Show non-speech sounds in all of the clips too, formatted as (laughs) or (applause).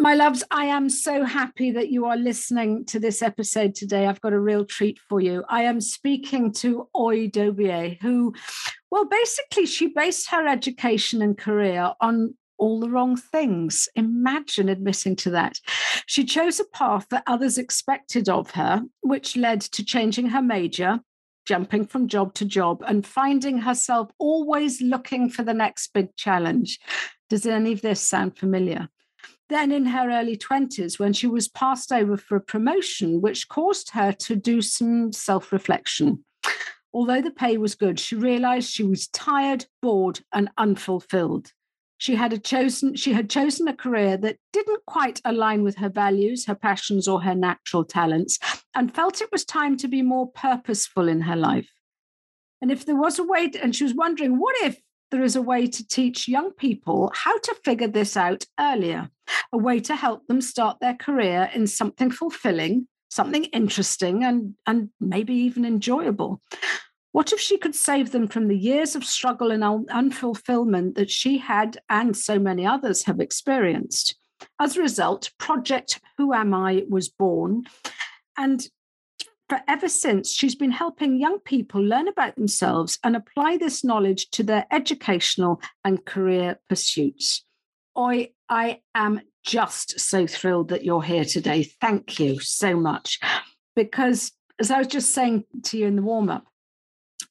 My loves, I am so happy that you are listening to this episode today. I've got a real treat for you. I am speaking to Oie Dobier, who, well, basically, she based her education and career on all the wrong things. Imagine admitting to that. She chose a path that others expected of her, which led to changing her major, jumping from job to job, and finding herself always looking for the next big challenge. Does any of this sound familiar? Then in her early 20s when she was passed over for a promotion, which caused her to do some self reflection. Although the pay was good, she realized she was tired, bored, and unfulfilled. She had chosen she had chosen a career that didn't quite align with her values, her passions, or her natural talents, and felt it was time to be more purposeful in her life. And if there was a way, to, and she was wondering, what if there is a way to teach young people how to figure this out earlier, a way to help them start their career in something fulfilling, something interesting, and, and maybe even enjoyable. What if she could save them from the years of struggle and unfulfillment that she had and so many others have experienced? As a result, Project Who Am I was born. And for ever since, she's been helping young people learn about themselves and apply this knowledge to their educational and career pursuits. I, I am just so thrilled that you're here today. Thank you so much. Because as I was just saying to you in the warm up,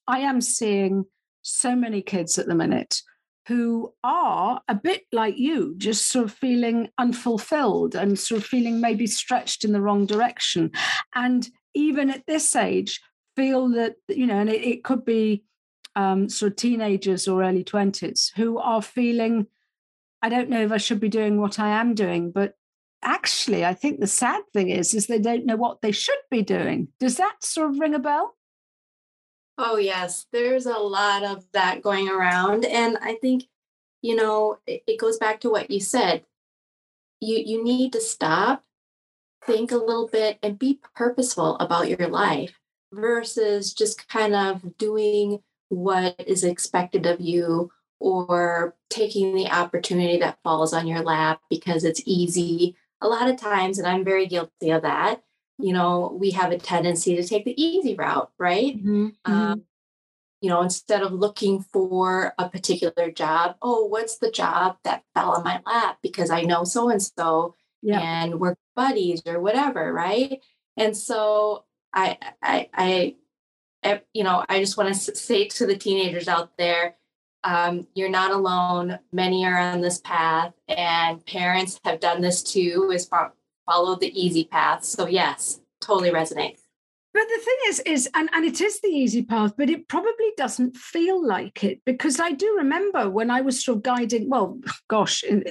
I am seeing so many kids at the minute who are a bit like you, just sort of feeling unfulfilled and sort of feeling maybe stretched in the wrong direction. And even at this age, feel that, you know, and it, it could be um, sort of teenagers or early 20s who are feeling, I don't know if I should be doing what I am doing, but actually, I think the sad thing is, is they don't know what they should be doing. Does that sort of ring a bell? Oh, yes. There's a lot of that going around. And I think, you know, it, it goes back to what you said. You you need to stop think a little bit and be purposeful about your life versus just kind of doing what is expected of you or taking the opportunity that falls on your lap because it's easy. A lot of times, and I'm very guilty of that, you know, we have a tendency to take the easy route, right? Mm-hmm. Um, you know, instead of looking for a particular job, oh, what's the job that fell on my lap because I know so and so and we're buddies or whatever, right? And so I, I, I, I you know, I just want to say to the teenagers out there, um, you're not alone. Many are on this path, and parents have done this too. Is follow the easy path. So yes, totally resonates. But the thing is, is and, and it is the easy path, but it probably doesn't feel like it because I do remember when I was sort of guiding, well, (laughs) gosh, in,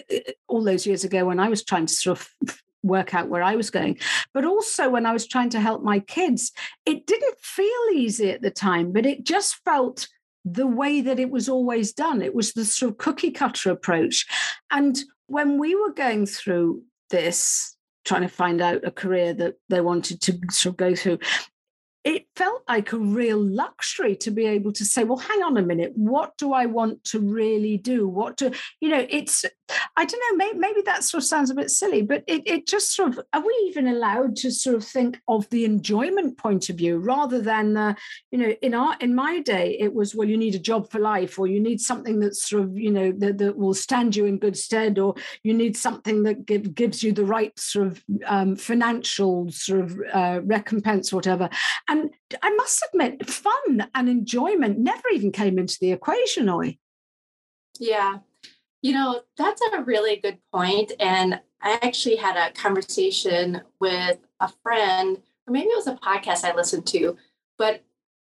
all those years ago when I was trying to sort of (laughs) work out where I was going. But also when I was trying to help my kids, it didn't feel easy at the time, but it just felt the way that it was always done. It was the sort of cookie cutter approach. And when we were going through this, trying to find out a career that they wanted to sort of go through, it felt like a real luxury to be able to say, well, hang on a minute, what do I want to really do? What do, you know, it's, I don't know, maybe, maybe that sort of sounds a bit silly, but it, it just sort of, are we even allowed to sort of think of the enjoyment point of view rather than, the, you know, in our, in my day, it was, well, you need a job for life or you need something that's sort of, you know, that, that will stand you in good stead or you need something that give, gives you the right sort of um, financial sort of uh, recompense whatever. And and I must admit, fun and enjoyment never even came into the equation, Oie. Yeah. You know, that's a really good point. And I actually had a conversation with a friend, or maybe it was a podcast I listened to, but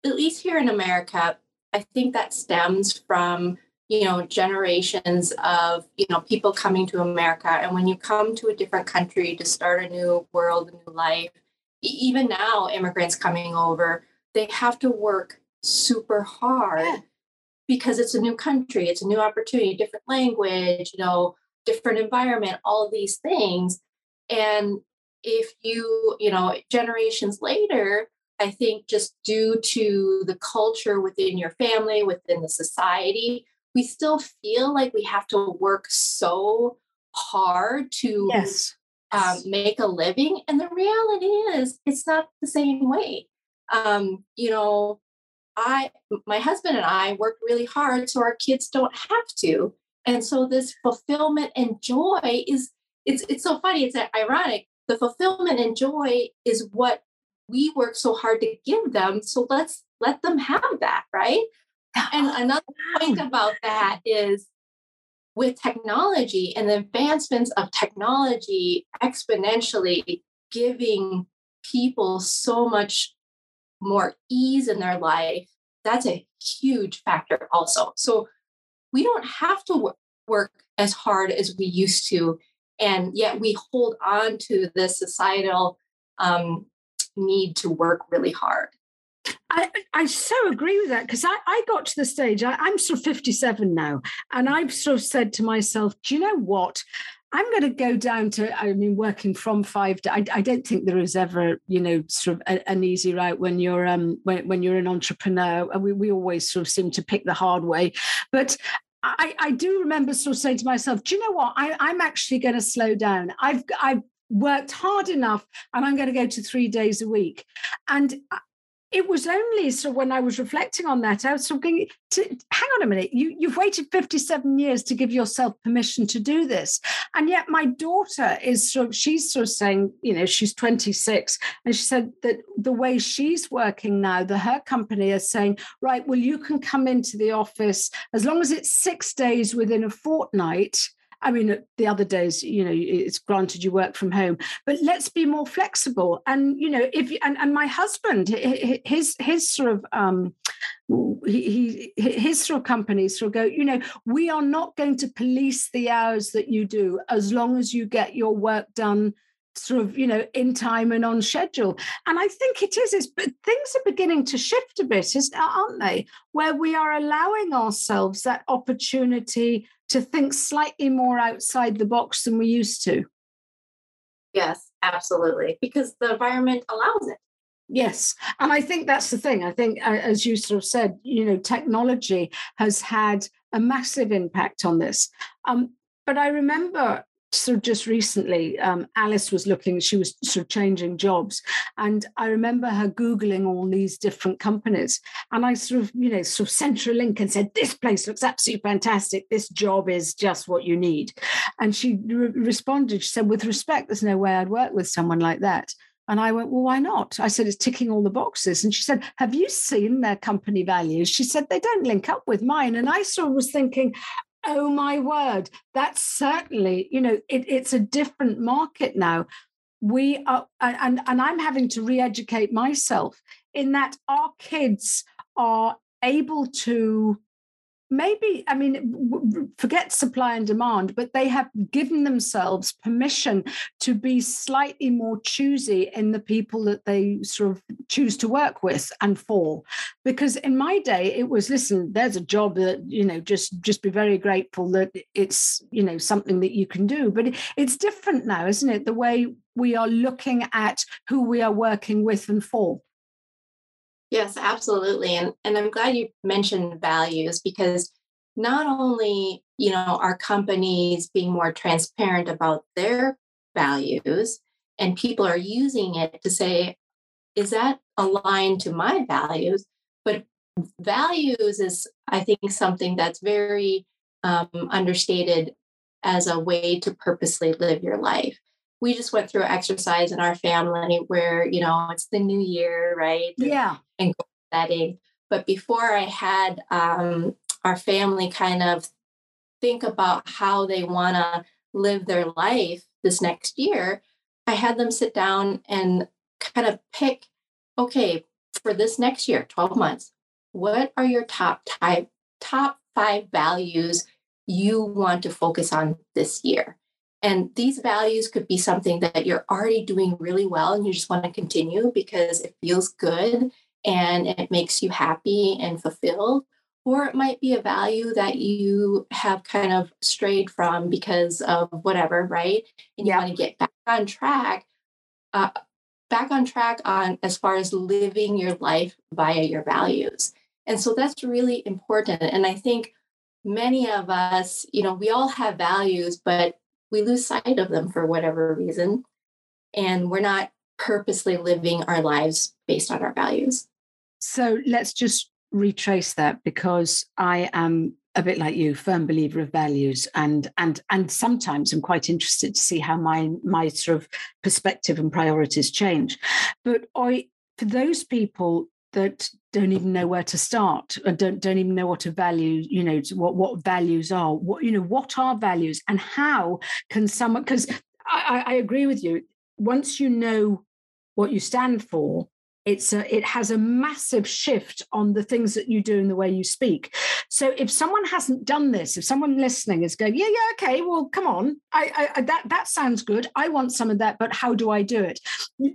at least here in America, I think that stems from you know generations of you know people coming to america and when you come to a different country to start a new world a new life even now immigrants coming over they have to work super hard. Because it's a new country it's a new opportunity different language you know different environment all these things and if you you know generations later i think just due to the culture within your family within the society we still feel like we have to work so hard to yes. um, make a living. And the reality is, it's not the same way. Um, you know, I, my husband and I worked really hard so our kids don't have to. And so this fulfillment and joy is, it's, it's so funny. It's ironic. The fulfillment and joy is what we work so hard to give them. So let's let them have that, right? And ah, another point about that is with technology and the advancements of technology exponentially giving people so much more ease in their life, that's a huge factor also. So we don't have to work as hard as we used to, and yet we hold on to the societal um, need to work really hard. I, I so agree with that because I, I got to the stage, I, I'm sort of 57 now, and I've sort of said to myself, do you know what? I'm going to go down to, I mean, working from five. To, I, I don't think there is ever, you know, sort of a, an easy route when you're um when, when you're an entrepreneur. And We, we always sort of seem to pick the hard way. But I, I do remember sort of saying to myself, do you know what? I, I'm actually going to slow down. I've I've worked hard enough and I'm going to go to three days a week. And it was only so when I was reflecting on that, I was thinking, to, hang on a minute, you, you've waited 57 years to give yourself permission to do this. And yet my daughter is sort of, she's sort of saying, you know, she's 26. And she said that the way she's working now, that her company is saying, right, well, you can come into the office as long as it's six days within a fortnight I mean, the other days, you know, it's granted you work from home, but let's be more flexible. And you know, if and, and my husband, his his sort of um, he, he his sort of companies of go, you know, we are not going to police the hours that you do as long as you get your work done sort of you know in time and on schedule and i think it is it's but things are beginning to shift a bit is aren't they where we are allowing ourselves that opportunity to think slightly more outside the box than we used to. Yes, absolutely. Because the environment allows it. Yes. And I think that's the thing. I think, as you sort of said, you know, technology has had a massive impact on this. Um, but I remember of just recently, um, Alice was looking, she was sort of changing jobs. And I remember her Googling all these different companies. And I sort of, you know, sort of sent her a link and said, This place looks absolutely fantastic. This job is just what you need. And she re- responded, She said, With respect, there's no way I'd work with someone like that. And I went, Well, why not? I said, It's ticking all the boxes. And she said, Have you seen their company values? She said, They don't link up with mine. And I sort of was thinking, oh my word, that's certainly, you know, it, it's a different market now. We are, and, and I'm having to re educate myself in that our kids are able to maybe i mean forget supply and demand but they have given themselves permission to be slightly more choosy in the people that they sort of choose to work with and for. Because in my day it was listen there's a job that you know just just be very grateful that it's you know something that you can do. But it's different now isn't it? The way we are looking at who we are working with and for Yes, absolutely. And and I'm glad you mentioned values because not only, you know, are companies being more transparent about their values and people are using it to say is that aligned to my values, but values is I think something that's very um, understated as a way to purposely live your life we just went through exercise in our family where you know it's the new year right? Yeah. and setting. But before i had um, our family kind of think about how they want to live their life this next year, I had them sit down and kind of pick okay, for this next year, 12 months, what are your top type, top five values you want to focus on this year? And these values could be something that you're already doing really well and you just want to continue because it feels good and it makes you happy and fulfilled. Or it might be a value that you have kind of strayed from because of whatever, right? And you yeah. want to get back on track. Uh, back on track on as far as living your life via your values. And so that's really important. And I think many of us, you know, we all have values, but we lose sight of them for whatever reason. And we're not purposely living our lives based on our values. So let's just retrace that because I am a bit like you, firm believer of values, and and and sometimes I'm quite interested to see how my my sort of perspective and priorities change. But I, for those people that don't even know where to start and don't don't even know what a value you know what what values are what you know what are values and how can someone because I, I agree with you. Once you know what you stand for it's a, it has a massive shift on the things that you do and the way you speak. So if someone hasn't done this if someone listening is going yeah yeah okay well come on. I, I that that sounds good. I want some of that but how do i do it?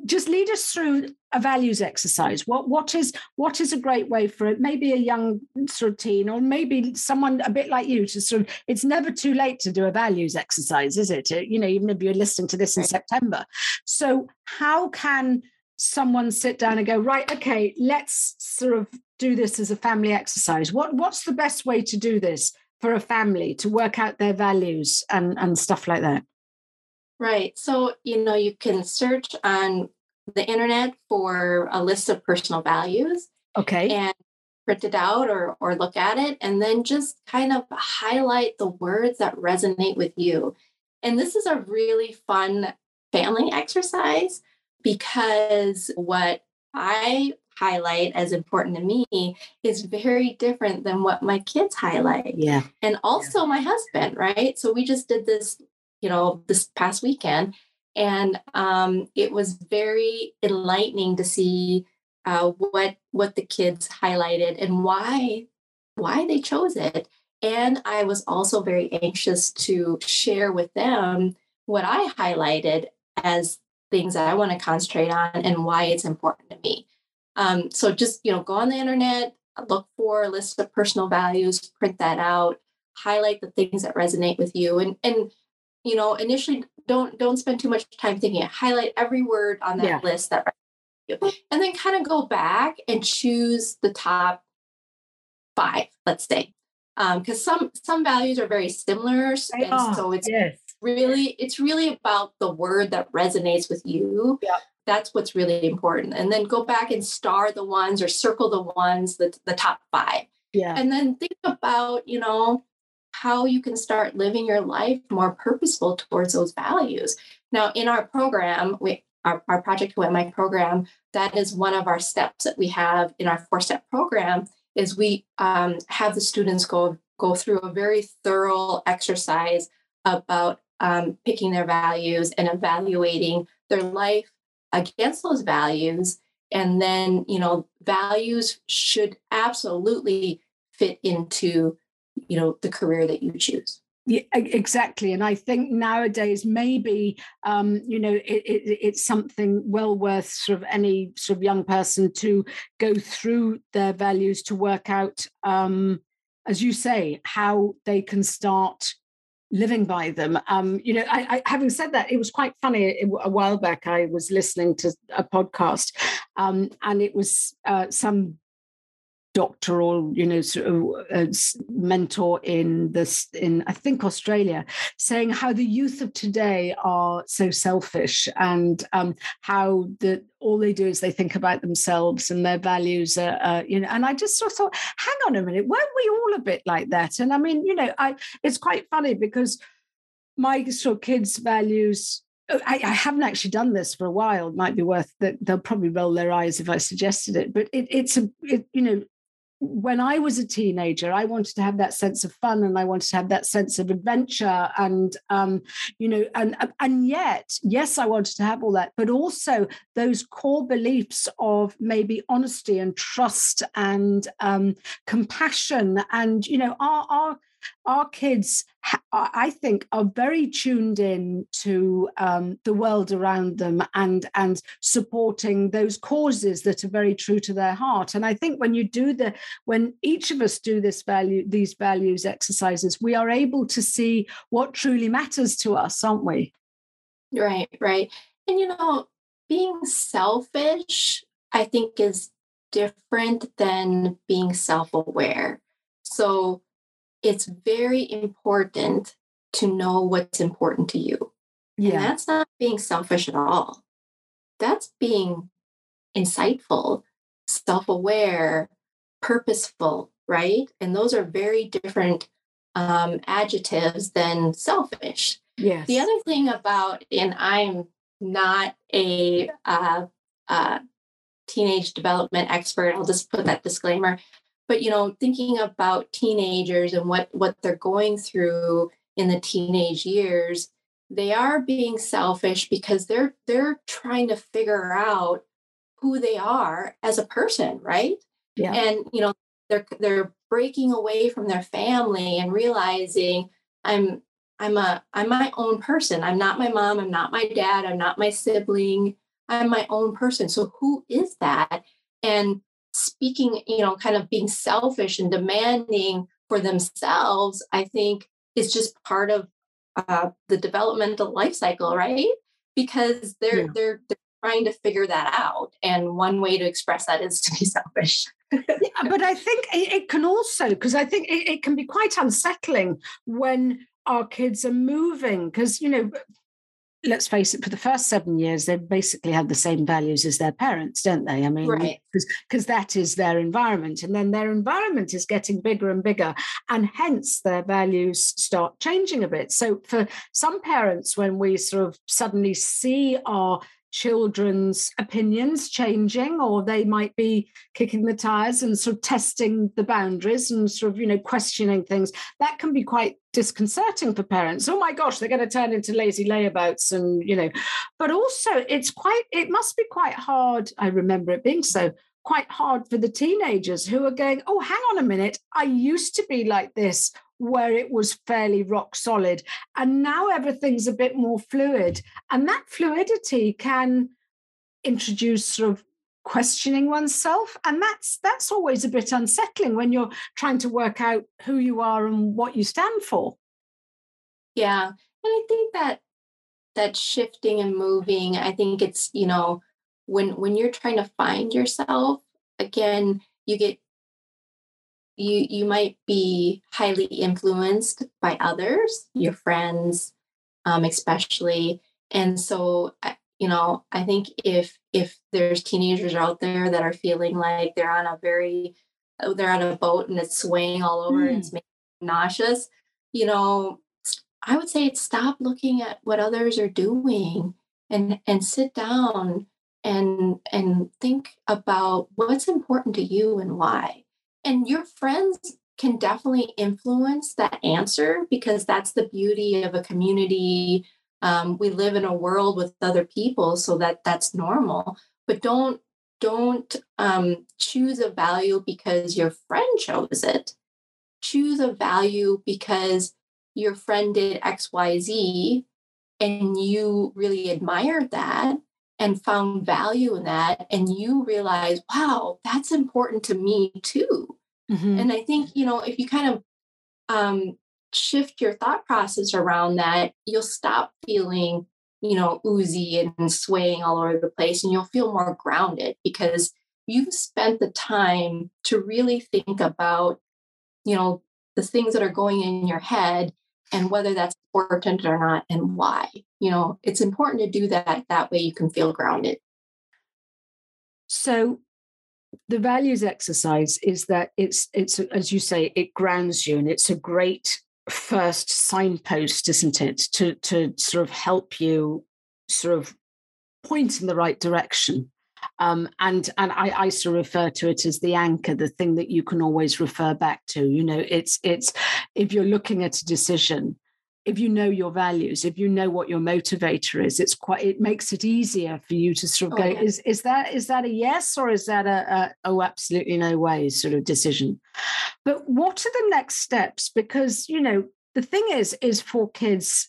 Just lead us through a values exercise. What what is what is a great way for it? Maybe a young sort of teen or maybe someone a bit like you to sort of it's never too late to do a values exercise is it? You know even if you're listening to this in september. So how can someone sit down and go right okay let's sort of do this as a family exercise. What what's the best way to do this for a family to work out their values and and stuff like that? Right. So you know you can search on the internet for a list of personal values okay. and print it out or or look at it and then just kind of highlight the words that resonate with you. And this is a really fun family exercise because what I highlight as important to me is very different than what my kids highlight. Yeah. And also yeah. my husband, right? So we just did this, you know, this past weekend. And um, it was very enlightening to see uh, what what the kids highlighted and why why they chose it. And I was also very anxious to share with them what I highlighted as things that I want to concentrate on and why it's important to me. Um, so just you know, go on the internet, look for a list of personal values, print that out, highlight the things that resonate with you, and and you know, initially don't don't spend too much time thinking it. Highlight every word on that yeah. list that you, and then kind of go back and choose the top five, let's say, because um, some some values are very similar, and so it's yes really it's really about the word that resonates with you. Yeah. That's what's really important. And then go back and star the ones or circle the ones the, the top five. Yeah. And then think about you know how you can start living your life more purposeful towards those values. Now in our program we our, our project who my program that is one of our steps that we have in our four step program is we um, have the students go go through a very thorough exercise about um, picking their values and evaluating their life against those values. And then, you know, values should absolutely fit into, you know, the career that you choose. Yeah, exactly. And I think nowadays maybe um, you know it, it, it's something well worth sort of any sort of young person to go through their values to work out, um, as you say, how they can start living by them. Um, you know, I, I, having said that, it was quite funny. A while back, I was listening to a podcast, um, and it was uh, some doctor or you know sort of uh, mentor in this in i think australia saying how the youth of today are so selfish and um, how all they do is they think about themselves and their values are, uh, you know and i just sort of thought hang on a minute weren't we all a bit like that and i mean you know i it's quite funny because my sort of kids values I, I, haven't actually done this for a while. It might be worth that they'll probably roll their eyes if I suggested it. But it, it's a, it, you know, when I was a teenager, I wanted to have that sense of fun and I wanted to have that sense of adventure and um, you know, and and yet, yes, I wanted to have all that, but also those core beliefs of maybe honesty and trust and um, compassion and you know, our our our kids, I think, are very tuned in to um, the world around them and and supporting those causes that are very true to their heart. And I think when you do the when each of us do this value these values exercises, we are able to see what truly matters to us, aren't we? Right, right. And you know, being selfish, I think, is different than being self-aware. So it's very important to know what's important to you. Yeah. And that's not being selfish at all. That's being insightful, self aware, purposeful, right? And those are very different um, adjectives than selfish. Yes. The other thing about, and I'm not a uh, uh, teenage development expert, I'll just put that disclaimer but you know thinking about teenagers and what what they're going through in the teenage years they are being selfish because they're they're trying to figure out who they are as a person right? Yeah. And you know they're they're breaking away from their family and realizing i'm i'm a i'm my own person. I'm not my mom i'm not my dad i'm not my sibling. I'm my own person. So who is that? And speaking, you know, kind of being selfish and demanding for themselves, I think is just part of uh, the developmental life cycle, right? Because they're yeah. they're they're trying to figure that out, and one way to express that is (laughs) to be selfish. yeah, but I think it, it can also because I think it, it can be quite unsettling when our kids are moving because you know let's face it, for the first seven years, they basically have the same values as their parents, don't they? I mean, because right. that is their environment. And then their environment is getting bigger and bigger. And hence their values start changing a bit. So for some parents, when we sort of suddenly see our children's opinions changing or they might be kicking the tires and sort of testing the boundaries and sort of you know questioning things. That can be quite disconcerting for parents. Oh my gosh they're going to turn into lazy layabouts and you know. But also it's quite it must be quite hard i remember it being so quite hard for the teenagers who are going oh hang on a minute i used to be like this where it was fairly rock solid. And now everything's a bit more fluid. And that fluidity can introduce sort of questioning oneself and that's that's always a bit unsettling when you're trying to work out who you are and what you stand for yeah and i think that that shifting and moving i think it's you know when when you're trying to find yourself again you get you you might be highly influenced by others your friends um, especially and so you know i think if if there's teenagers out there that are feeling like they're on a very uh, they're on a boat and it's swaying all over mm. and it's making nauseous you know i would say stop looking at what others are doing and and sit down and and think about what's important to you and why and your friends can definitely influence that answer because that's the beauty of a community. Um, we live in a world with other people, so that that's normal. But don't don't um, choose a value because your friend chose it. Choose a value because your friend did X, Y, Z, and you really admired that and found value in that and you realize wow that's important to me too mm-hmm. and i think you know if you kind of um, shift your thought process around that you'll stop feeling you know oozy and swaying all over the place and you'll feel more grounded because you've spent the time to really think about you know the things that are going in your head and whether that's important or not and why. You know, it's important to do that. That way you can feel grounded. So the values exercise is that it's it's as you say it grounds you and it's a great first signpost isn't it to to sort of help you sort of point in the right direction Um, and and I, I sort of refer to it as the anchor, the thing that you can always refer back to. You know, it's it's if you're looking at a decision, if you know your values, if you know what your motivator is, it's quite it makes it easier for you to sort of oh, go, yeah. is is that is that a yes or is that a, a oh absolutely no way sort of decision? But what are the next steps? Because you know, the thing is, is for kids,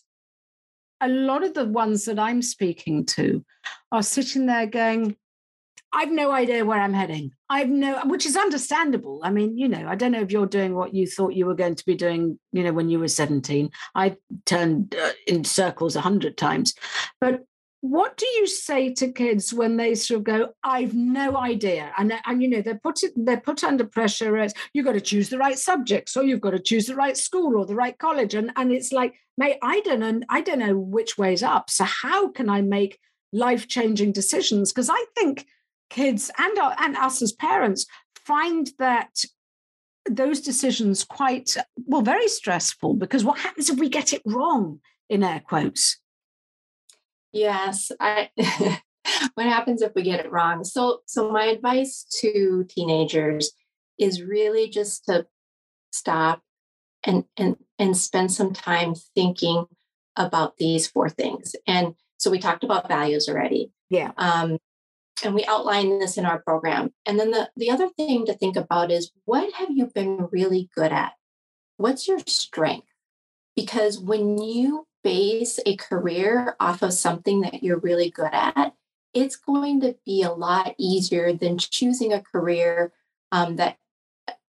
a lot of the ones that I'm speaking to are sitting there going, I've no idea where I'm heading. I've no, which is understandable. I mean, you know, I don't know if you're doing what you thought you were going to be doing, you know, when you were 17. I turned uh, in circles a hundred times. But what do you say to kids when they sort of go, "I've no idea," and and you know they're put they're put under pressure as you've got to choose the right subjects, or you've got to choose the right school or the right college, and and it's like, mate, I don't know, I don't know which way's up. So how can I make life changing decisions? Because I think kids and, our, and us as parents find that those decisions quite well very stressful because what happens if we get it wrong in air quotes? Yes i (laughs) what happens if we get it wrong? So so my advice to teenagers is really just to stop and and and spend some time thinking about these four things. And so we talked about values already. Yeah. Um and we outline this in our program. And then the, the other thing to think about is what have you been really good at? What's your strength? Because when you base a career off of something that you're really good at, it's going to be a lot easier than choosing a career um, that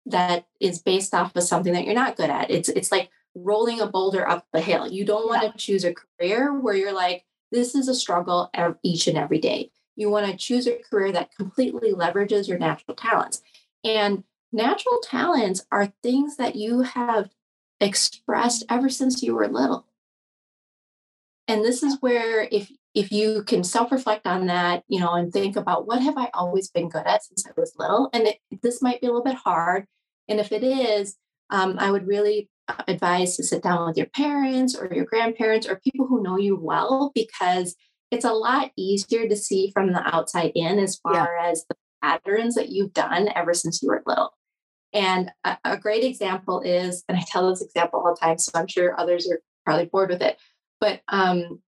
that is based off of something that you're not good at. It's it's like rolling a boulder up a hill. You don't want to choose a career where you're like, this is a struggle each and every day. You want to choose a career that completely leverages your natural talents. And natural talents are things that you have expressed ever since you were little. And this is where if if you can self-reflect on that, you know, and think about what have I always been good at since I was little, and it, this might be a little bit hard. And if it is, um, I would really advise to sit down with your parents or your grandparents or people who know you well because it's a lot easier to see from the outside in as far yeah. as the patterns that you've done ever since you were little. And a, a, great example is, and I tell this example all the time, so I'm sure others are probably bored with it. But um,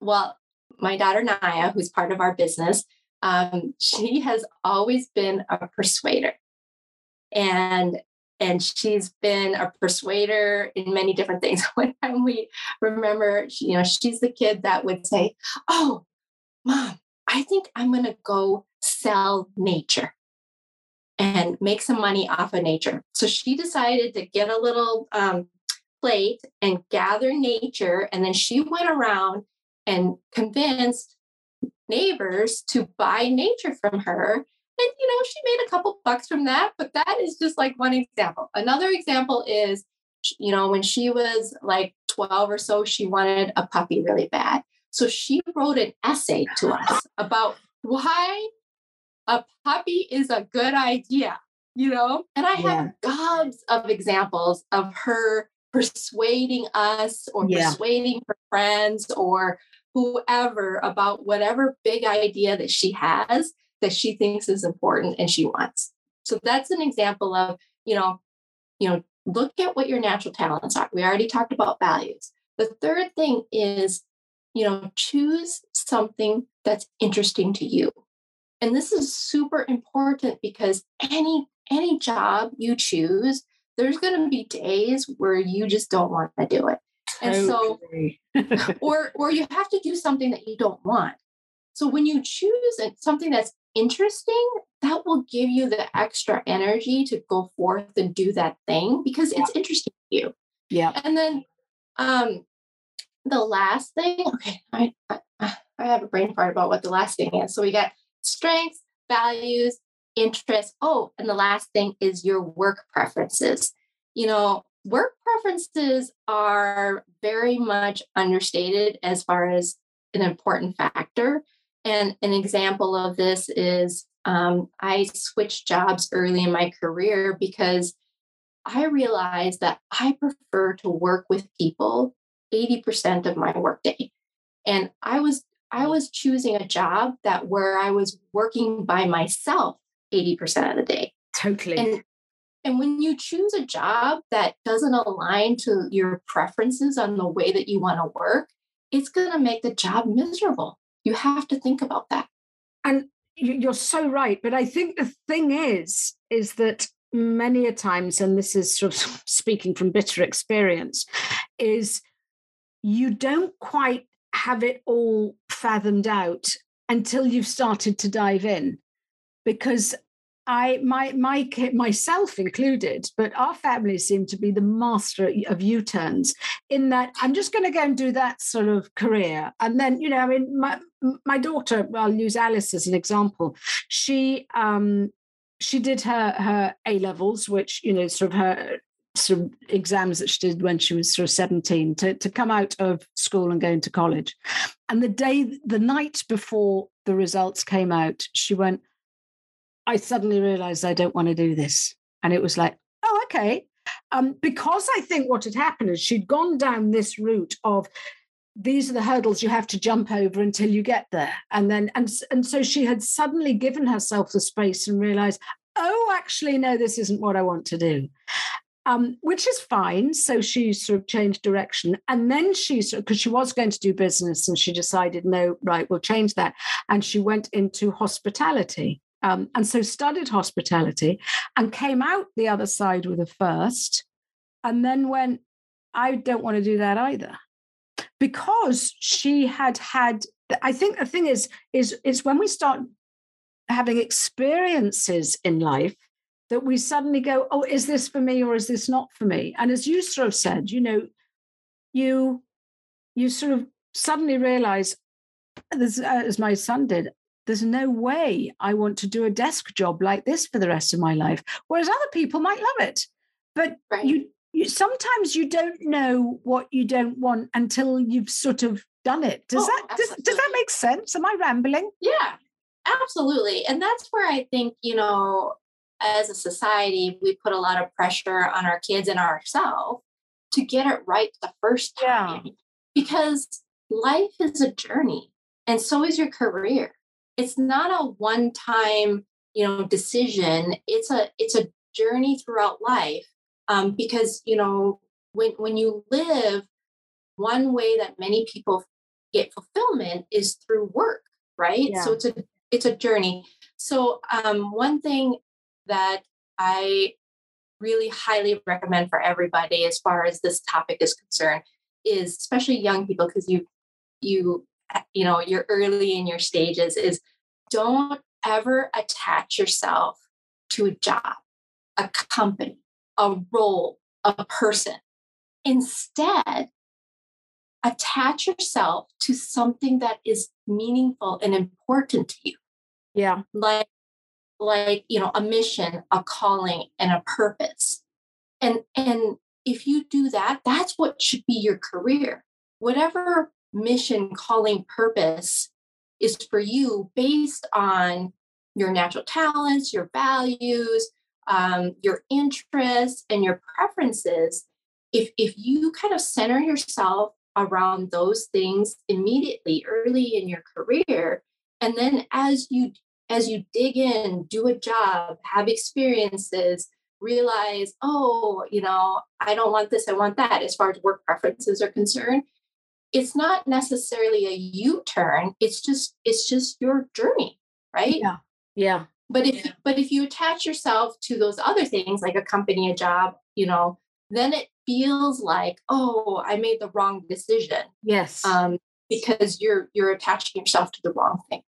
well, my daughter Naya, who's part of our business, um, she has always been a persuader. And and she's been a persuader in many different things. (laughs) One time we remember, you know, she's the kid that would say, "Oh, mom, I think I'm going to go sell nature." and make some money off of nature. So she decided to get a little um, plate and gather nature. And then she went around and convinced neighbors to buy nature from her and, you know, she made a couple bucks from that, but that is just like one example. Another example is, you know, when she was like 12 or so, she wanted a puppy really bad. So she wrote an essay to us about why a puppy is a good idea, you know? And I have yeah. gobs of examples of her persuading us or yeah. persuading her friends or whoever about whatever big idea that she has that she thinks is important and she wants. So that's an example of, you know, you know, look at what your natural talents are. We already talked about values. The third thing is, you know, choose something that's interesting to you. And this is super important because any any job you choose, there's going to be days where you just don't want to do it. And so (laughs) or or you have to do something that you don't want. So when you choose something that's interesting, that will give you the extra energy to go forth and do that thing because it's interesting to you. Yeah. And then um the last thing, okay, I, I I have a brain fart about what the last thing is. So we got strengths, values, interests. Oh, and the last thing is your work preferences. You know, work preferences are very much understated as far as an important factor and an example of this is um, I switched jobs early in my career because I realized that I prefer to work with people 80% of my workday. And I was I was choosing a job that where I was working by myself 80% of the day. Totally. And and when you choose a job that doesn't align to your preferences on the way that you want to work, it's going to make the job miserable. You have to think about that. And you're so right. But I think the thing is, is that many a times, and this is sort of (laughs) speaking from bitter experience, is you don't quite have it all fathomed out until you've started to dive in. Because I, my, my, myself included, but our family seemed to be the master of U-turns. In that, I'm just going to go and do that sort of career, and then, you know, I mean, my my daughter. I'll use Alice as an example. She um, she did her her A levels, which you know, sort of her sort of exams that she did when she was sort of 17 to, to come out of school and go into college. And the day, the night before the results came out, she went, I suddenly realized I don't want to do this. And it was like, oh, okay. Um, because I think what had happened is she'd gone down this route of these are the hurdles you have to jump over until you get there. And then, and, and so she had suddenly given herself the space and realized, oh, actually, no, this isn't what I want to do um, which is fine. So she sort of changed direction. And then she, because she was going to do business and she decided, no, right, we'll change that. And she went into hospitality. Um, and so studied hospitality and came out the other side with a first. And then went, I don't want to do that either. Because she had had, I think the thing is, is, is when we start having experiences in life that we suddenly go, oh, is this for me or is this not for me? And as you sort of said, you know, you you sort of suddenly realize, as, uh, as my son did, there's no way I want to do a desk job like this for the rest of my life. Whereas other people might love it, but right. you, you sometimes you don't know what you don't want until you've sort of done it. Does oh, that does, does that make sense? Am I rambling? Yeah, absolutely. And that's where I think you know as a society, we put a lot of pressure on our kids and ourselves to get it right the first time. Yeah. Because life is a journey, and so is your career. It's not a one-time, you know, decision. It's a it's a journey throughout life. Um, because you know, when when you live, one way that many people get fulfillment is through work, right? Yeah. So it's a it's a journey. So um, one thing that I really highly recommend for everybody as far as this topic is concerned is especially young people because you you you know you're early in your stages is don't ever attach yourself to a job a company a role a person. Instead attach yourself to something that is meaningful and important to you. Yeah. Like like you know a mission a calling and a purpose. And and if you do that that's what should be your career. Whatever mission calling purpose is for you based on your natural talents your values um, your interests and your preferences if if you kind of center yourself around those things immediately early in your career and then as you as you dig in, do a job, have experiences, realize, oh, you know, I don't want this, I want that, as far as work preferences are concerned. It's not necessarily a U-turn. It's just, it's just your journey, right? Yeah. Yeah. But if yeah. but if you attach yourself to those other things like a company, a job, you know, then it feels like, oh, I made the wrong decision. Yes. Um, because you're you're attaching yourself to the wrong thing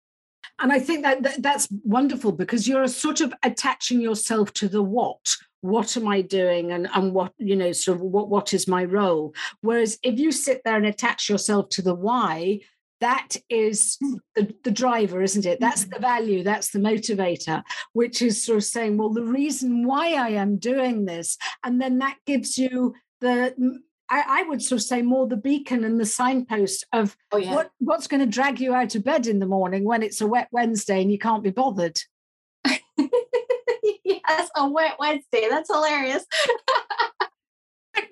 and I think that, that that's wonderful because you're sort of attaching yourself to the what what am I doing and, and what, you know, sort of what, what is my role? Whereas if you sit there and attach yourself to the why, that is hmm. the, the driver, isn't it? That's the value, that's the motivator, which is sort of saying, well, the reason why I am doing this. And then that gives you the I, I, would sort of say more the beacon and the signpost of oh, yeah. what, what's going to drag you out of bed in the morning when it's a wet Wednesday and you can't be bothered. (laughs) (laughs) yes, wet Wednesday. That's hilarious. (laughs)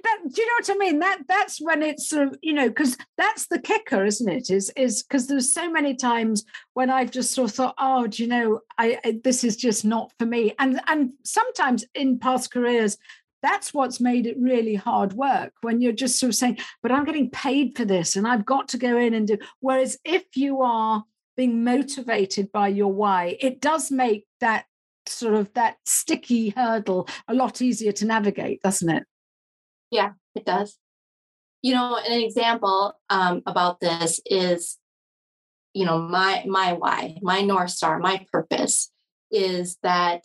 that, do you know what I mean? That that's when it's sort of, you know, because that's the kicker, isn't it? Is is because there's so many times when I've just sort of thought, oh, do you know, I, I this is just not for me. And and sometimes in past careers, that's what's made it really hard work when you're just sort of saying, but I'm getting paid for this and I've got to go in and do. Whereas if you are being motivated by your why, it does make that sort of that sticky hurdle a lot easier to navigate, doesn't it? Yeah, it does. You know, an example um, about this is, you know, my my why, my north star, my purpose is that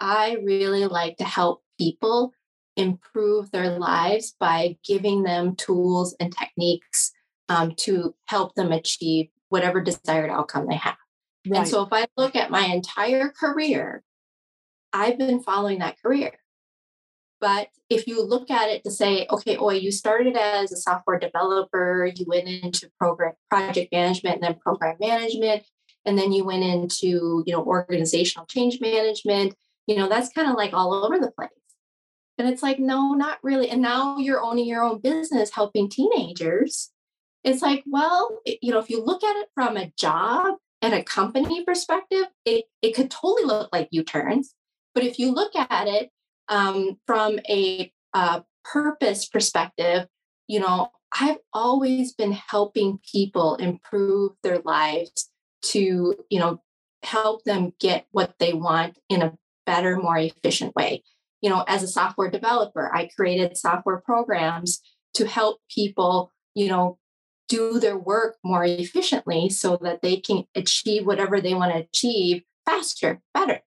I really like to help people improve their lives by giving them tools and techniques um, to help them achieve whatever desired outcome they have. Right. And so if I look at my entire career, I've been following that career. But if you look at it to say, okay, oh, you started as a software developer, you went into program project management and then program management, and then you went into, you know, organizational change management, you know, that's kind of like all over the place. And it's like, no, not really. And now you're owning your own business helping teenagers. It's like, well, you know, if you look at it from a job and a company perspective, it, it could totally look like U turns. But if you look at it um, from a uh, purpose perspective, you know, I've always been helping people improve their lives to, you know, help them get what they want in a better, more efficient way you know, as a software developer, I created software programs to help people, you know, do their work more efficiently so that they can achieve whatever they want to achieve faster, better.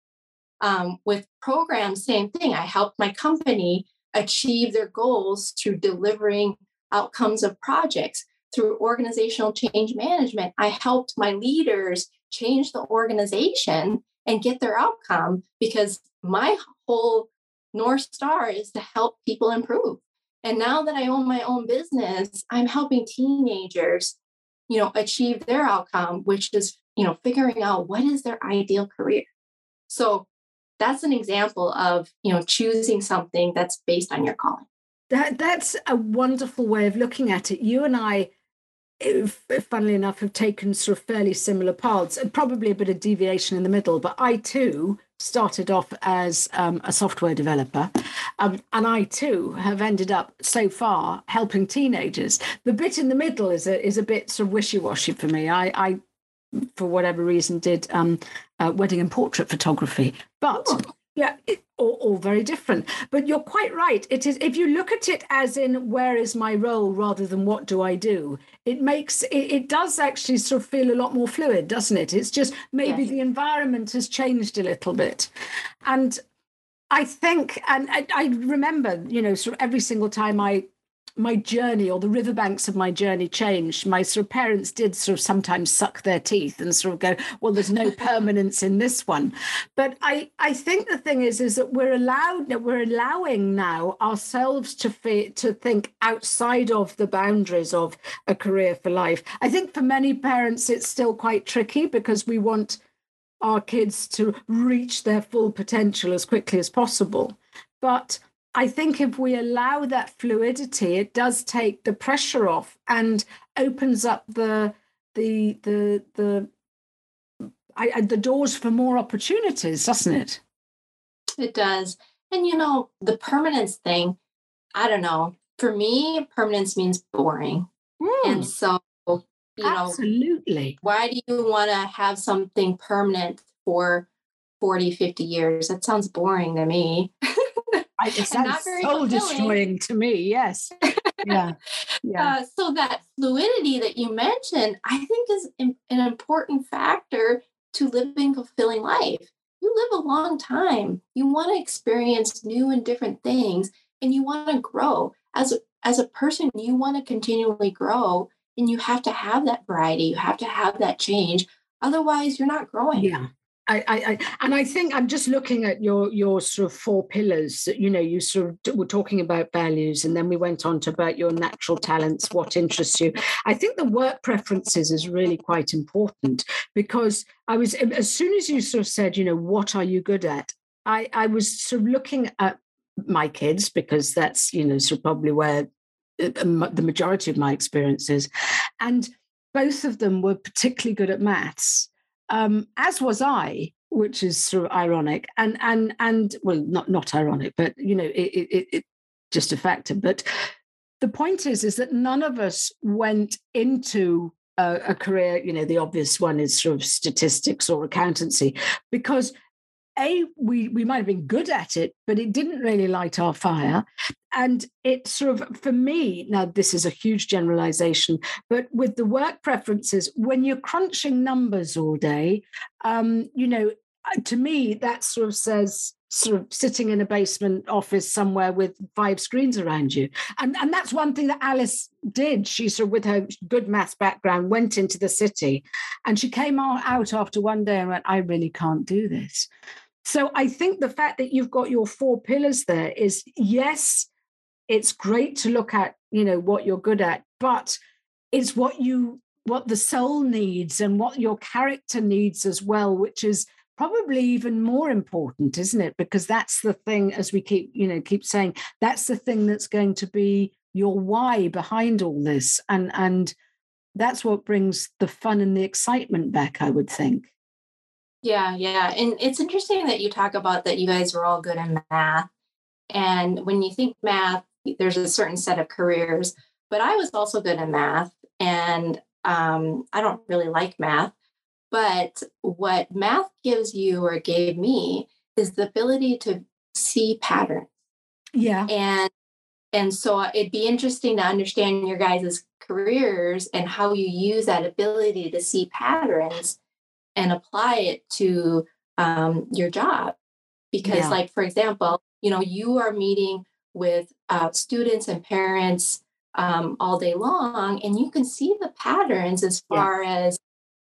Um, with programs, same thing. I helped my company achieve their goals through delivering outcomes of projects through organizational change management. I helped my leaders change the organization and get their outcome because my whole North Star is to help people improve. And now that I own my own business, I'm helping teenagers, you know, achieve their outcome, which is, you know, figuring out what is their ideal career. So that's an example of, you know, choosing something that's based on your calling. That that's a wonderful way of looking at it. You and I funnily enough, have taken sort of fairly similar paths, and probably a bit of deviation in the middle. But I too started off as um, a software developer, um, and I too have ended up so far helping teenagers. The bit in the middle is a is a bit sort of wishy washy for me. I, I, for whatever reason, did um, uh, wedding and portrait photography, but. Yeah, it, all, all, very different. But you're quite right. It is if you look at it as in where is my role rather than what do I do, it makes it, it does actually sort of feel a lot more fluid, doesn't it? It's just maybe yes. the environment has changed a little bit. And I think, and I, I remember, you know, sort of every single time I my journey or the riverbanks of my journey changed. My sort of parents did sort of sometimes suck their teeth and sort of go, well, there's no permanence in this one. But I, I think the thing is, is that we're allowed, that we're allowing now ourselves to fe- to think outside of the boundaries of a career for life. I think for many parents, it's still quite tricky because we want our kids to reach their full potential as quickly as possible. But I think if we allow that fluidity, it does take the pressure off and opens up the the the the I, the doors for more opportunities, doesn't it? It does. And you know, the permanence thing, I don't know. For me, permanence means boring. Mm. And so, you know, absolutely. Why do you want to have something permanent for 40, 50 years? That sounds boring to me. (laughs) it sounds so destroying to me. Yes. Yeah. (laughs) Yeah. Uh, so that fluidity that you mentioned, I think is an important factor to living fulfilling life. You live a long time. You want to experience new and different things and you want to grow. As a, as a person, you want to continually grow and you have to have that variety. You have to have that change. Otherwise, you're not growing. Yeah. I, I, and I think I'm just looking at your your sort of four pillars. You know, you sort of were talking about values, and then we went on to about your natural talents, what interests you. I think the work preferences is really quite important because I was as soon as you sort of said, you know, what are you good at? I I was sort of looking at my kids because that's you know sort of probably where uh, uh, the majority of my experiences. And both of them were particularly good at maths, um, as was I, which is sort of ironic. And and and well, not not ironic, but you know, it, it, it just a factor. But the point is, is that none of us went into a, a career. You know, the obvious one is sort of statistics or accountancy, because a we we might have been good at it but it didn't really light our fire. And it sort of for me now this is a huge generalization but with the work preferences when you're crunching numbers all day um, you know uh, to me that sort of says sort of sitting in a basement office somewhere with five screens around you. And and that's one thing that alice did. She sort of with her good maths background went into the city and she came out after one day and went i really can't do this so I think the fact that you've got your four pillars there is yes, it's great to look at, you know, what you're good at, but it's what you what the soul needs and what your character needs as well, which is probably even more important, isn't it? Because that's the thing, as we keep, you know, keep saying, that's the thing that's going to be your why behind all this. And and that's what brings the fun and the excitement back, I would think. Yeah, yeah. And it's interesting that you talk about that you guys were all good in math. And when you think math, there's a certain set of careers, but I was also good in math. And um, I don't really like math. But what math gives you or gave me is the ability to see patterns. Yeah. And and so it'd be interesting to understand your guys' careers and how you use that ability to see patterns and apply it to um, your job. Because, yeah. like, for example, you know, you are meeting with uh, students and parents um, all day long, and you can see the patterns as far yeah. as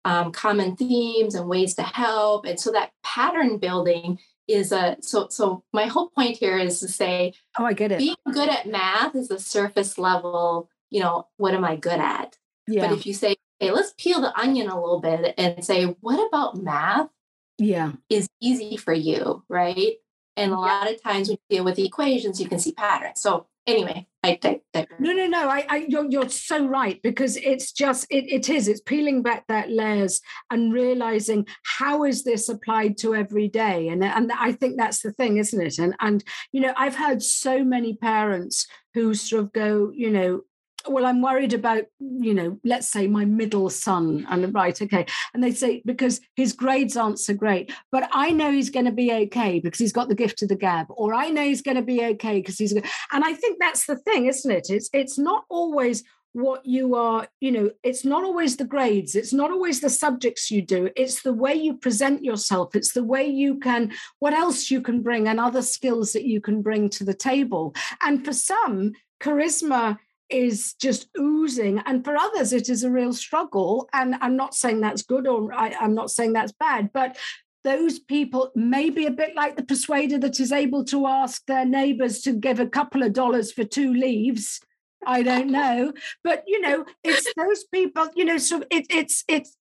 um, common themes and ways to help. And so that pattern building is a so so my whole point here is to say oh i get it being good at math is a surface level you know what am i good at yeah. but if you say okay, let's peel the onion a little bit and say, what about math? Yeah. Is easy for you, right? And a yeah. lot of times when you deal with equations, you can see patterns. So anyway, I, I, I no, no, no. I, I you're, you're so right because it's just it, it is. It's peeling back that layers and realizing how is this applied to every day, and and I think that's the thing, isn't it? And and you know, I've heard so many parents who sort of go, you know, well i'm worried about you know let's say my middle son and right okay. And they say because his grades aren't so great but i know he's going to be okay because he's got the gift of the gab or i know he's going to be okay because he's and i think that's the thing isn't it? It's it's not always what you are you know it's not always the grades it's not always the subjects you do it's the way you present yourself it's the way you can what else you can bring and other skills that you can bring to the table. And for some charisma is just oozing. And for others, it is a real struggle. And I'm not saying that's good or I, I'm not saying that's bad, but those people may be a bit like the persuader that is able to ask their neighbors to give a couple of dollars for two leaves. I don't know, but you know, it's (laughs) those people. You know, so it, it's it's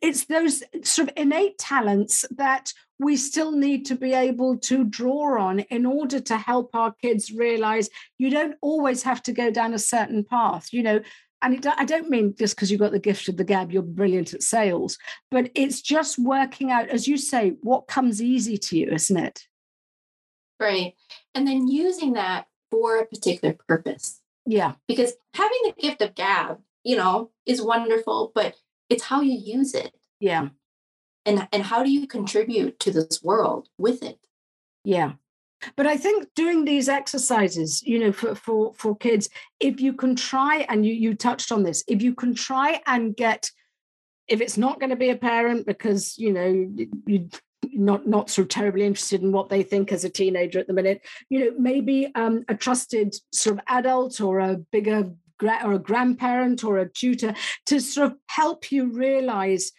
it's those sort of innate talents that we still need to be able to draw on in order to help our kids realize you don't always have to go down a certain path you know? And it, i don't mean just because you've got the gift of the gab you're brilliant at sales but it's just working out as you say what comes easy to you isn't it? Right. And then using that for a particular purpose. Yeah. Because having the gift of gab you know is wonderful but it's how you use it. Yeah and and how do you contribute to this world with it? Yeah. But i think doing these exercises you know for for for kids if you can try and you you touched on this if you can try and get if it's not going to be a parent because you know you not not sort of terribly interested in what they think as a teenager at the minute you know maybe um, a trusted sort of adult or a bigger or a grandparent or a tutor to sort of help you realize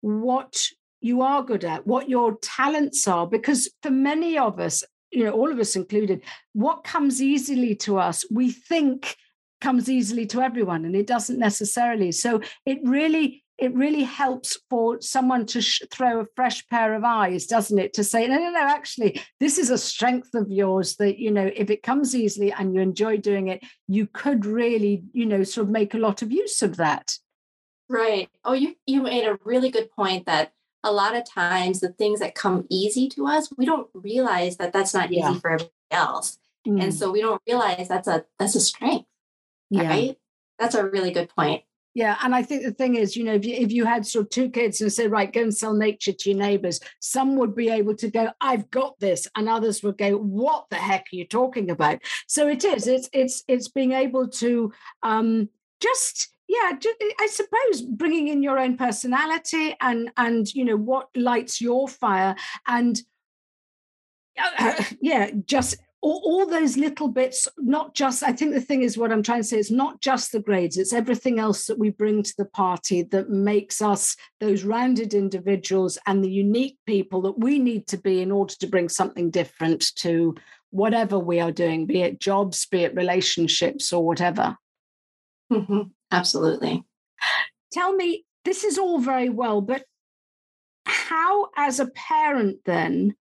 what you are good at, what your talents are. Because for many of us, you know, all of us included, what comes easily to us, we think comes easily to everyone, and it doesn't necessarily. So it really it really helps for someone to sh- throw a fresh pair of eyes, doesn't it? To say, no, no, no, actually, this is a strength of yours that, you know, if it comes easily and you enjoy doing it, you could really, you know, sort of make a lot of use of that. Right. Oh, you you made a really good point that a lot of times the things that come easy to us, we don't realize that that's not yeah. easy for everybody else. Mm. And so we don't realize that's a that's a strength. Yeah. Right? That's a really good point. Yeah, and I think the thing is, you know, if you if you had sort of two kids and said, right, go and sell nature to your neighbors, some would be able to go, I've got this, and others would go, what the heck are you talking about? So it is, it's it's it's being able to um, just yeah i suppose bringing in your own personality and and you know what lights your fire and uh, yeah just all, all, those little bits not just i think the thing is what i'm trying to say it's not just the grades it's everything else that we bring to the party that makes us those rounded individuals and the unique people that we need to be in order to bring something different to whatever we are doing be it jobs be it relationships or whatever mm-hmm. Absolutely. Tell me this is all very well but how as a parent then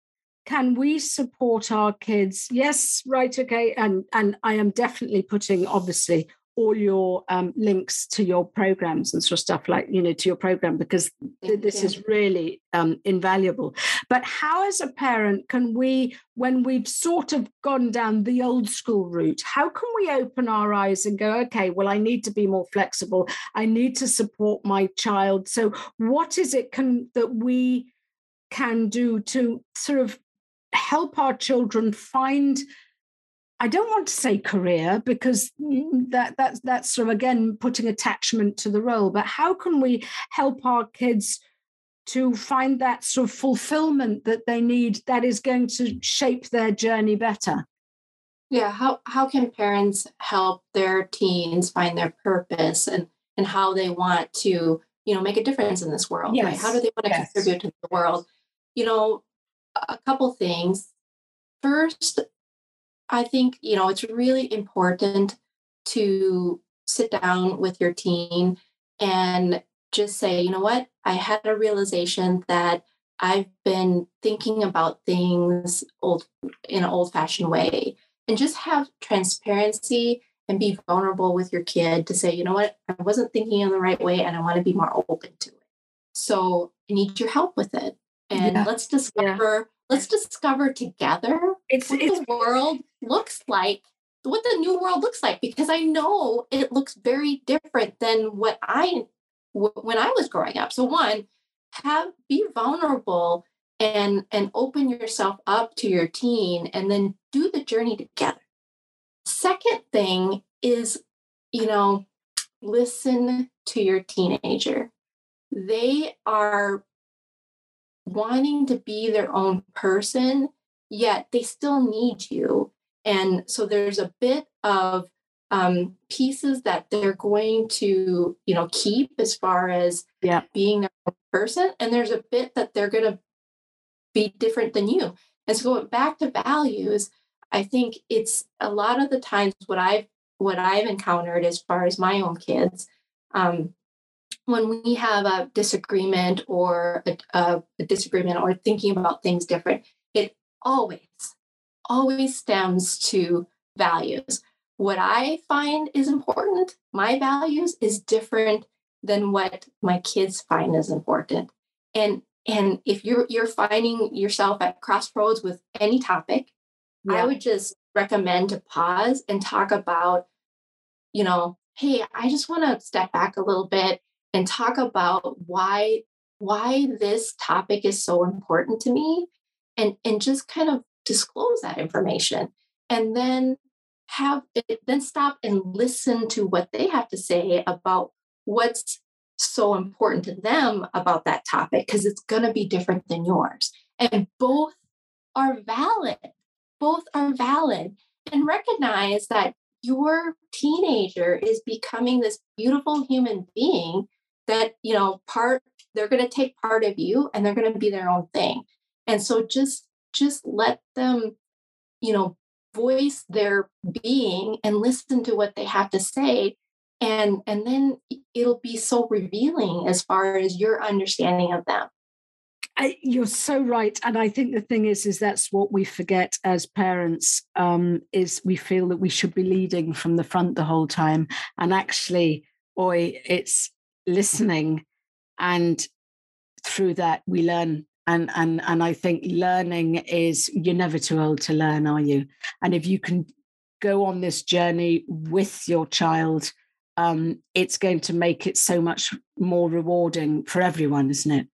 can we support our kids? Yes right okay and and i am definitely putting obviously all your um, links to your programs and sort of stuff like you know to your program because th- this is really um, invaluable. But how as a parent can we when we've sort of gone down the old school route how can we open our eyes and go okay well i need to be more flexible. I need to support my child. So what is it can that we can do to sort of help our children find I don't want to say career because mm, that that's that's sort of again putting attachment to the role, but how can we help our kids to find that sort of fulfillment that they need that is going to shape their journey better? Yeah, how how can parents help their teens find their purpose and and how they want to, you know, make a difference in this world, yes. right? How do they want to yes. contribute to the world? You know, a couple things. First, I think, you know, it's really important to sit down with your teen and just say, you know what, I had a realization that I've been thinking about things old in an old fashioned way and just have transparency and be vulnerable with your kid to say, you know what, I wasn't thinking in the right way and I want to be more open to it. So I need your help with it. And yeah. let's discover let's discover together it's, what it's, the world looks like what the new world looks like because i know it looks very different than what i when i was growing up. So one have be vulnerable and and open yourself up to your teen and then do the journey together. Second thing is you know listen to your teenager. They are wanting to be their own person, yet they still need you. And so there's a bit of um, pieces that they're going to, you know, keep as far as yeah. being their own person, and there's a bit that they're going to be different than you. And so going back to values, I think it's a lot of the times what I've what I've encountered as far as my own kids. Um, when we have a disagreement or a, a, a, disagreement or thinking about things different, it always, always stems to values. What I find is important, my values, is different than what my kids find is important. And and if you're you're finding yourself at crossroads with any topic, yeah. I would just recommend to pause and talk about, you know, hey, I just want to step back a little bit and talk about why why this topic is so important to me and and just kind of disclose that information and then have it then stop and listen to what they have to say about what's so important to them about that topic because it's going to be different than yours. And both are valid both are valid. And recognize that your teenager is becoming this beautiful human being that you know part they're going to take part of you and they're going to be their own thing. And so just just let them you know voice their being and listen to what they have to say. And and then it'll be so revealing as far as your understanding of them. I, you're so right, and I think the thing is, is that's what we forget as parents. Um, is we feel that we should be leading from the front the whole time, and actually, boy, it's listening, and through that we learn. And and and I think learning is you're never too old to learn, are you? And if you can go on this journey with your child, um, it's going to make it so much more rewarding for everyone, isn't it?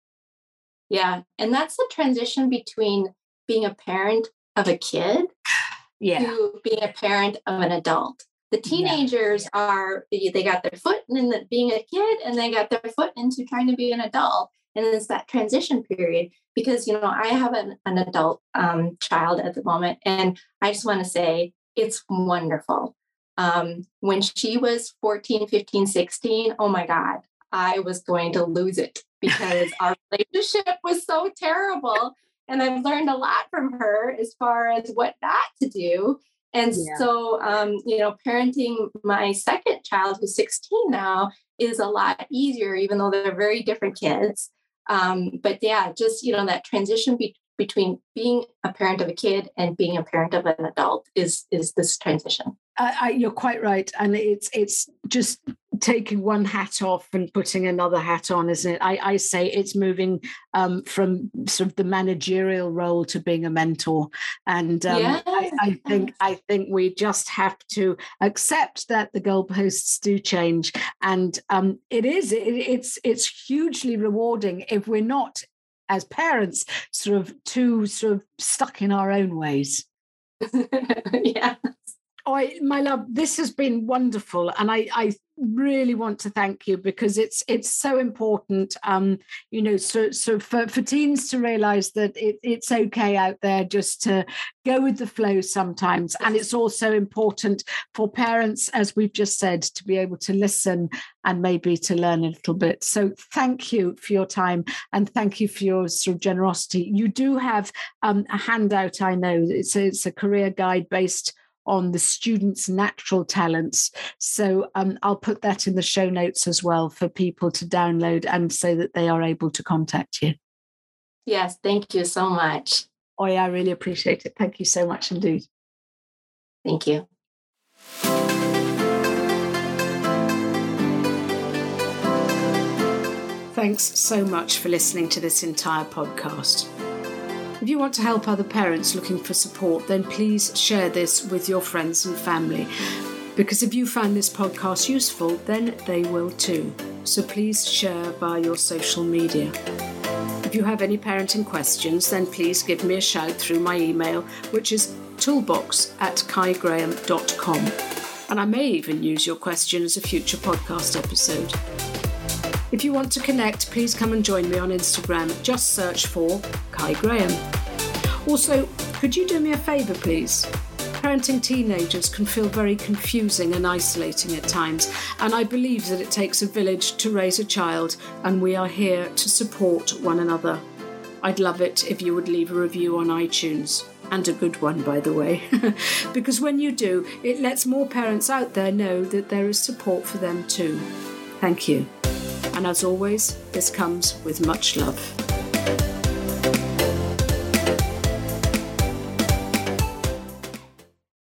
Yeah. And that's the transition between being a parent of a kid (sighs) yeah. to being a parent of an adult. The teenagers yeah. are, they got their foot in the, being a kid and they got their foot into trying to be an adult. And it's that transition period because, you know, I have an, an adult um, child at the moment. And I just want to say it's wonderful. Um, when she was 14, 15, 16, oh my God, I was going to lose it because (laughs) our relationship was so terrible. And I've learned a lot from her as far as what not to do. And yeah. so, um, you know, parenting my second child, who's 16 now, is a lot easier, even though they're very different kids. Um, but yeah, just, you know, that transition be- between being a parent of a kid and being a parent of an adult is is this transition. I, I, you're quite right, and it's it's just taking one hat off and putting another hat on, isn't it? I, I say it's moving um, from sort of the managerial role to being a mentor, and um, yes. I, I, think I think we just have to accept that the goalposts do change, and um, it is it, it's it's hugely rewarding if we're not as parents sort of too sort of stuck in our own ways. (laughs) yeah. Oh, my love, this has been wonderful, and I, I really want to thank you because it's it's so important um you know so so for, for teens to realize that it, it's okay out there just to go with the flow sometimes. And it's also important for parents as we've just said to be able to listen and maybe to learn a little bit. So thank you for your time and thank you for your sort of generosity. You do have um, a handout i know. It's a, it's a career guide based on the students' natural talents. So um, I'll put that in the show notes as well for people to download and so that they are able to contact you. Yes, thank you so much. Oh, yeah, I really appreciate it. Thank you so much indeed. Thank you. Thanks so much for listening to this entire podcast. If you want to help other parents looking for support, then please share this with your friends and family. Because if you find this podcast useful, then they will too. So please share via your social media. If you have any parenting questions, then please give me a shout through my email, which is toolbox at caigraham.com. And I may even use your question as a future podcast episode. If you want to connect, please come and join me on Instagram. Just search for Cai Graham. Also, could you do me a favour, please? Parenting teenagers can feel very confusing and isolating at times, and I believe that it takes a village to raise a child, and we are here to support one another. I'd love it if you would leave a review on iTunes. And a good one, by the way. (laughs) because when you do, it lets more parents out there know that there is support for them too. Thank you. And as always, this comes with much love.